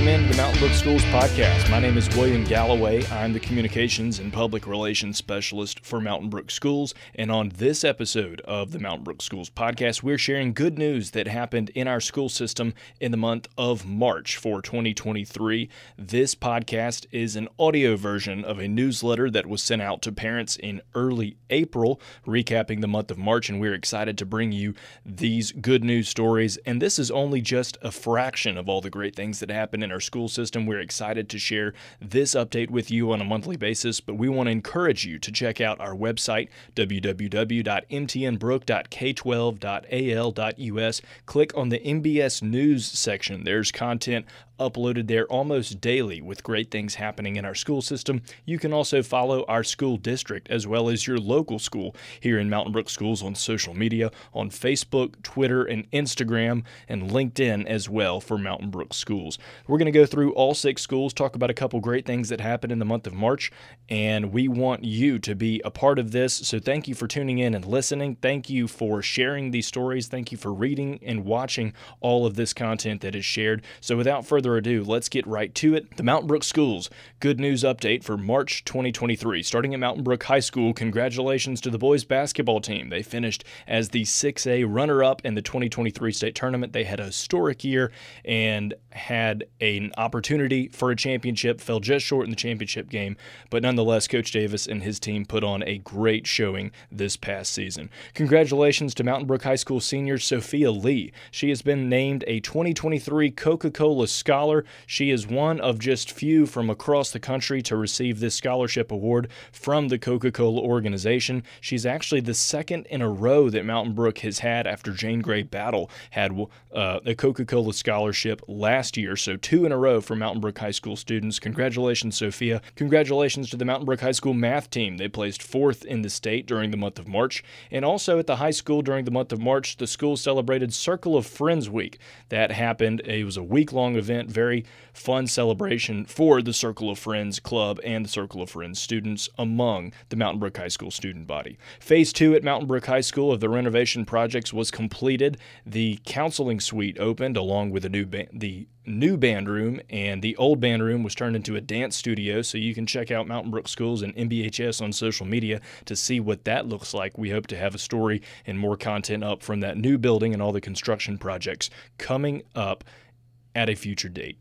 welcome into the Mountain Brook Schools podcast. My name is William Galloway. I'm the Communications and Public Relations Specialist for Mountain Brook Schools. And on this episode of the Mountain Brook Schools podcast, we're sharing good news that happened in our school system in the month of March for 2023. This podcast is an audio version of a newsletter that was sent out to parents in early April, recapping the month of March. And we're excited to bring you these good news stories. And this is only just a fraction of all the great things that happen in our school system. We're excited to share this update with you on a monthly basis, but we want to encourage you to check out our website, www.mtnbrook.k12.al.us. Click on the MBS News section. There's content uploaded there almost daily with great things happening in our school system. You can also follow our school district as well as your local school here in Mountain Brook Schools on social media on Facebook, Twitter, and Instagram, and LinkedIn as well for Mountain Brook Schools. We're going to go through all six schools, talk about a couple great things that happened in the month of March, and we want you to be a part of this. So thank you for tuning in and listening. Thank you for sharing these stories. Thank you for reading and watching all of this content that is shared. So without further ado, let's get right to it. The Mountain Brook Schools good news update for March 2023. Starting at Mountain Brook High School, congratulations to the boys basketball team. They finished as the 6A runner up in the 2023 state tournament. They had a historic year and had an opportunity for a championship, fell just short in the championship game, but nonetheless, Coach Davis and his team put on a great showing this past season. Congratulations to Mountain Brook High School senior Sophia Lee. She has been named a 2023 Coca Cola Scholar. She is one of just few from across the country to receive this scholarship award from the Coca Cola organization. She's actually the second in a row that Mountain Brook has had after Jane Gray Battle had uh, a Coca Cola scholarship last year. So, two in a row for Mountain Brook High School students. Congratulations, Sophia. Congratulations to the Mountain Brook High School math team. They placed fourth in the state during the month of March. And also at the high school during the month of March, the school celebrated Circle of Friends Week. That happened, it was a week long event very fun celebration for the Circle of Friends Club and the Circle of Friends students among the Mountain Brook High School student body. Phase two at Mountain Brook High School of the renovation projects was completed. The counseling suite opened along with a new ba- the new band room, and the old band room was turned into a dance studio. So you can check out Mountain Brook Schools and MBHS on social media to see what that looks like. We hope to have a story and more content up from that new building and all the construction projects coming up at a future date.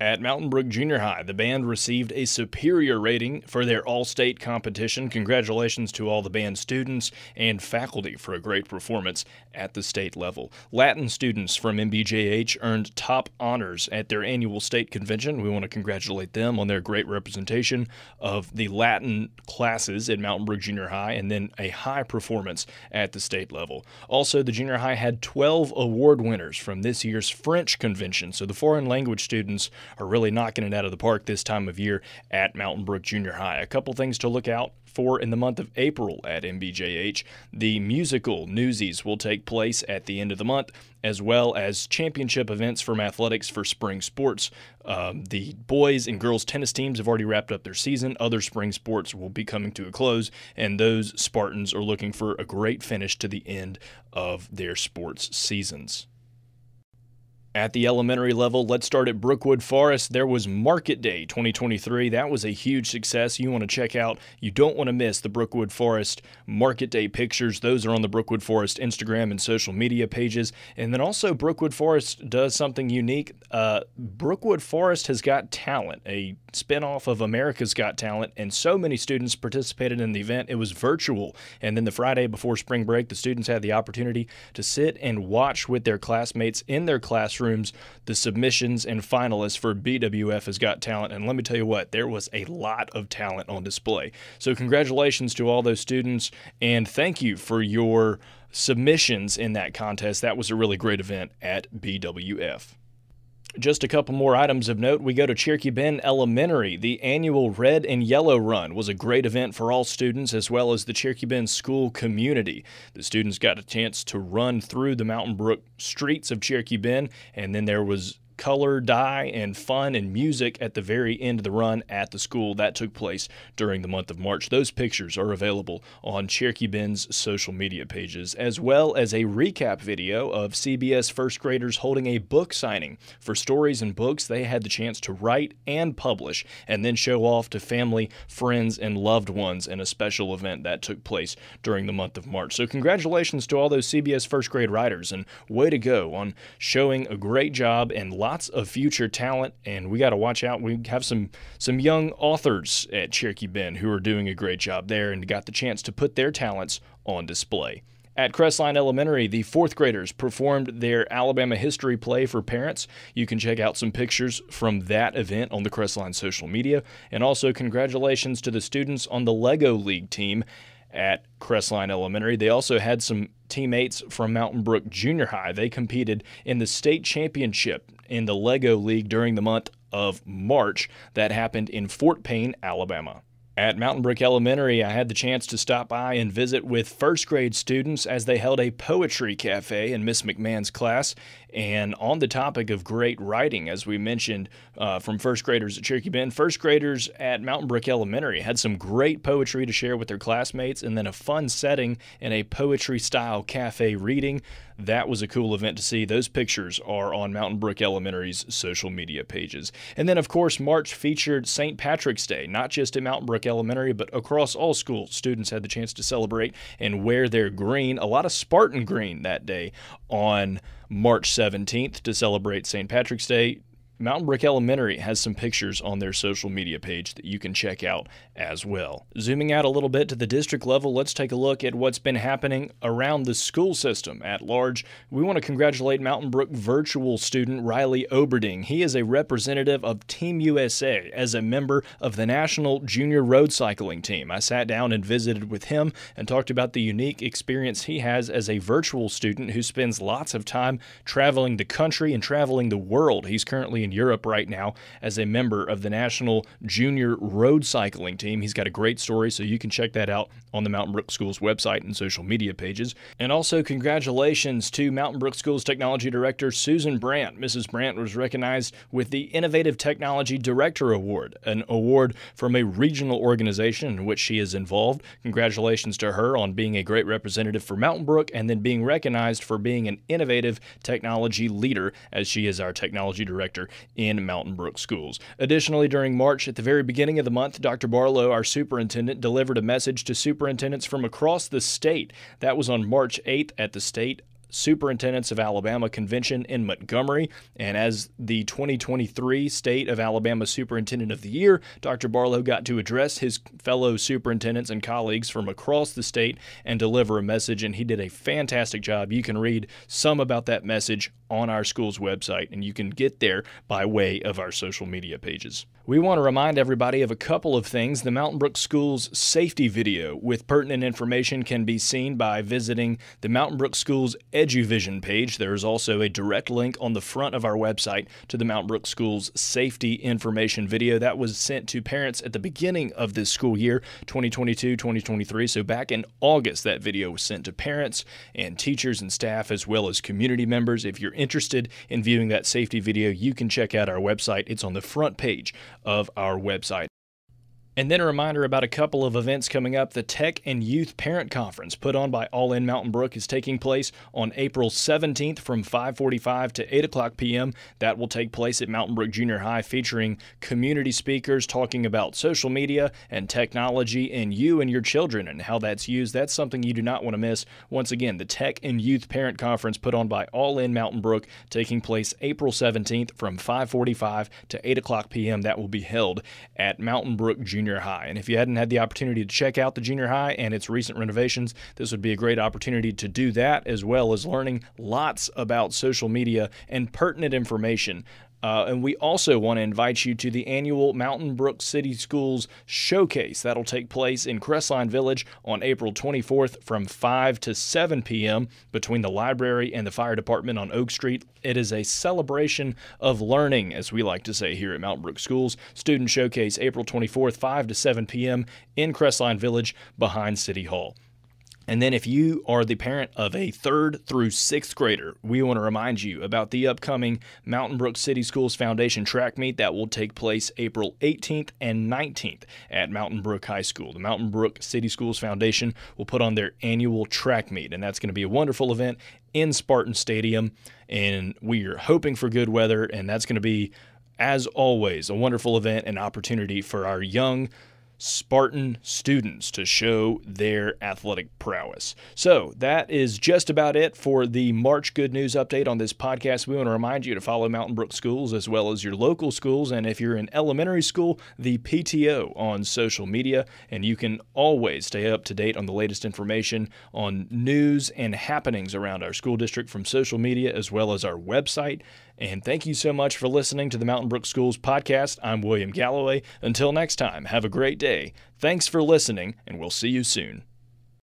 At Mountain Brook Junior High, the band received a superior rating for their all state competition. Congratulations to all the band students and faculty for a great performance at the state level. Latin students from MBJH earned top honors at their annual state convention. We want to congratulate them on their great representation of the Latin classes at Mountain Brook Junior High and then a high performance at the state level. Also, the junior high had 12 award winners from this year's French convention, so the foreign language students are really knocking it out of the park this time of year at Mountain Brook Junior High. A couple things to look out for in the month of April at MBJH. The musical Newsies will take place at the end of the month, as well as championship events from athletics for spring sports. Um, the boys and girls tennis teams have already wrapped up their season. Other spring sports will be coming to a close, and those Spartans are looking for a great finish to the end of their sports seasons. At the elementary level, let's start at Brookwood Forest. There was Market Day 2023. That was a huge success. You want to check out, you don't want to miss the Brookwood Forest Market Day pictures. Those are on the Brookwood Forest Instagram and social media pages. And then also, Brookwood Forest does something unique. Uh, Brookwood Forest has got talent, a spinoff of America's Got Talent, and so many students participated in the event. It was virtual. And then the Friday before spring break, the students had the opportunity to sit and watch with their classmates in their classrooms the submissions and finalists for BWF has Got Talent. And let me tell you what, there was a lot of talent on display. So, congratulations to all those students, and thank you for your submissions in that contest. That was a really great event at BWF. Just a couple more items of note. We go to Cherokee Bend Elementary. The annual Red and Yellow Run was a great event for all students as well as the Cherokee Bend school community. The students got a chance to run through the Mountain Brook streets of Cherokee Bend, and then there was color, dye, and fun and music at the very end of the run at the school. That took place during the month of March. Those pictures are available on Cherokee Bend's social media pages, as well as a recap video of CBS first graders holding a book signing for stories and books they had the chance to write and publish, and then show off to family, friends, and loved ones in a special event that took place during the month of March. So, congratulations to all those CBS first grade writers, and way to go on showing a great job and lots of future talent. And we got to watch out. We have some some young authors at Cherokee Bend who are doing a great job there and got the chance to put their talents on display. At Crestline Elementary, the fourth graders performed their Alabama history play for parents. You can check out some pictures from that event on the Crestline social media. And also, congratulations to the students on the Lego League team at Crestline Elementary. They also had some teammates from Mountain Brook Junior High. They competed in the state championship in the Lego League during the month of March that happened in Fort Payne, Alabama. At Mountain Brook Elementary, I had the chance to stop by and visit with first grade students as they held a poetry cafe in Miss McMahon's class. And on the topic of great writing, as we mentioned uh, from first graders at Cherokee Bend, first graders at Mountain Brook Elementary had some great poetry to share with their classmates and then a fun setting in a poetry style cafe reading. That was a cool event to see. Those pictures are on Mountain Brook Elementary's social media pages. And then, of course, March featured St. Patrick's Day, not just at Mountain Brook Elementary, but across all schools. Students had the chance to celebrate and wear their green, a lot of Spartan green that day on March 17th to celebrate St. Patrick's Day. Mountain Brook Elementary has some pictures on their social media page that you can check out as well. Zooming out a little bit to the district level, let's take a look at what's been happening around the school system at large. We want to congratulate Mountain Brook virtual student Riley Oberding. He is a representative of Team USA as a member of the National Junior Road Cycling Team. I sat down and visited with him and talked about the unique experience he has as a virtual student who spends lots of time traveling the country and traveling the world. He's currently in in Europe right now as a member of the National Junior Road Cycling Team. He's got a great story, so you can check that out on the Mountain Brook Schools website and social media pages. And also, congratulations to Mountain Brook Schools Technology Director Susan Brandt. Mrs. Brandt was recognized with the Innovative Technology Director Award, an award from a regional organization in which she is involved. Congratulations to her on being a great representative for Mountain Brook and then being recognized for being an innovative technology leader as she is our technology director in Mountain Brook schools. Additionally, during March, at the very beginning of the month, Dr. Barlow, our superintendent, delivered a message to superintendents from across the state. That was on March 8th at the state Superintendents of Alabama Convention in Montgomery. And as the 2023 State of Alabama Superintendent of the Year, Dr. Barlow got to address his fellow superintendents and colleagues from across the state and deliver a message. And he did a fantastic job. You can read some about that message on our school's website, and you can get there by way of our social media pages. We want to remind everybody of a couple of things. The Mountain Brook Schools safety video with pertinent information can be seen by visiting the Mountain Brook Schools EduVision page. There is also a direct link on the front of our website to the Mount Brook Schools safety information video that was sent to parents at the beginning of this school year, 2022 2023. So, back in August, that video was sent to parents and teachers and staff, as well as community members. If you're interested in viewing that safety video, you can check out our website. It's on the front page of our website. And then a reminder about a couple of events coming up. The Tech and Youth Parent Conference put on by All In Mountain Brook is taking place on April 17th from 5:45 to 8 o'clock p.m. That will take place at Mountain Brook Junior High, featuring community speakers talking about social media and technology and you and your children and how that's used. That's something you do not want to miss. Once again, the Tech and Youth Parent Conference put on by All In Mountain Brook, taking place April 17th from 5:45 to 8 o'clock p.m. That will be held at Mountain Brook Junior junior high. And if you hadn't had the opportunity to check out the junior high and its recent renovations, this would be a great opportunity to do that as well as learning lots about social media and pertinent information uh, and we also want to invite you to the annual Mountain Brook City Schools Showcase. That'll take place in Crestline Village on April 24th from 5 to 7 p.m. between the library and the fire department on Oak Street. It is a celebration of learning, as we like to say here at Mountain Brook Schools. Student Showcase April 24th, 5 to 7 p.m. in Crestline Village behind City Hall. And then, if you are the parent of a third through sixth grader, we want to remind you about the upcoming Mountain Brook City Schools Foundation track meet that will take place April 18th and 19th at Mountain Brook High School. The Mountain Brook City Schools Foundation will put on their annual track meet, and that's going to be a wonderful event in Spartan Stadium. And we are hoping for good weather, and that's going to be, as always, a wonderful event and opportunity for our young Spartan students to show their athletic prowess. So, that is just about it for the March Good News update on this podcast. We want to remind you to follow Mountain Brook Schools as well as your local schools. And if you're in elementary school, the PTO on social media. And you can always stay up to date on the latest information on news and happenings around our school district from social media as well as our website. And thank you so much for listening to the Mountain Brook Schools podcast. I'm William Galloway. Until next time, have a great day. Thanks for listening, and we'll see you soon.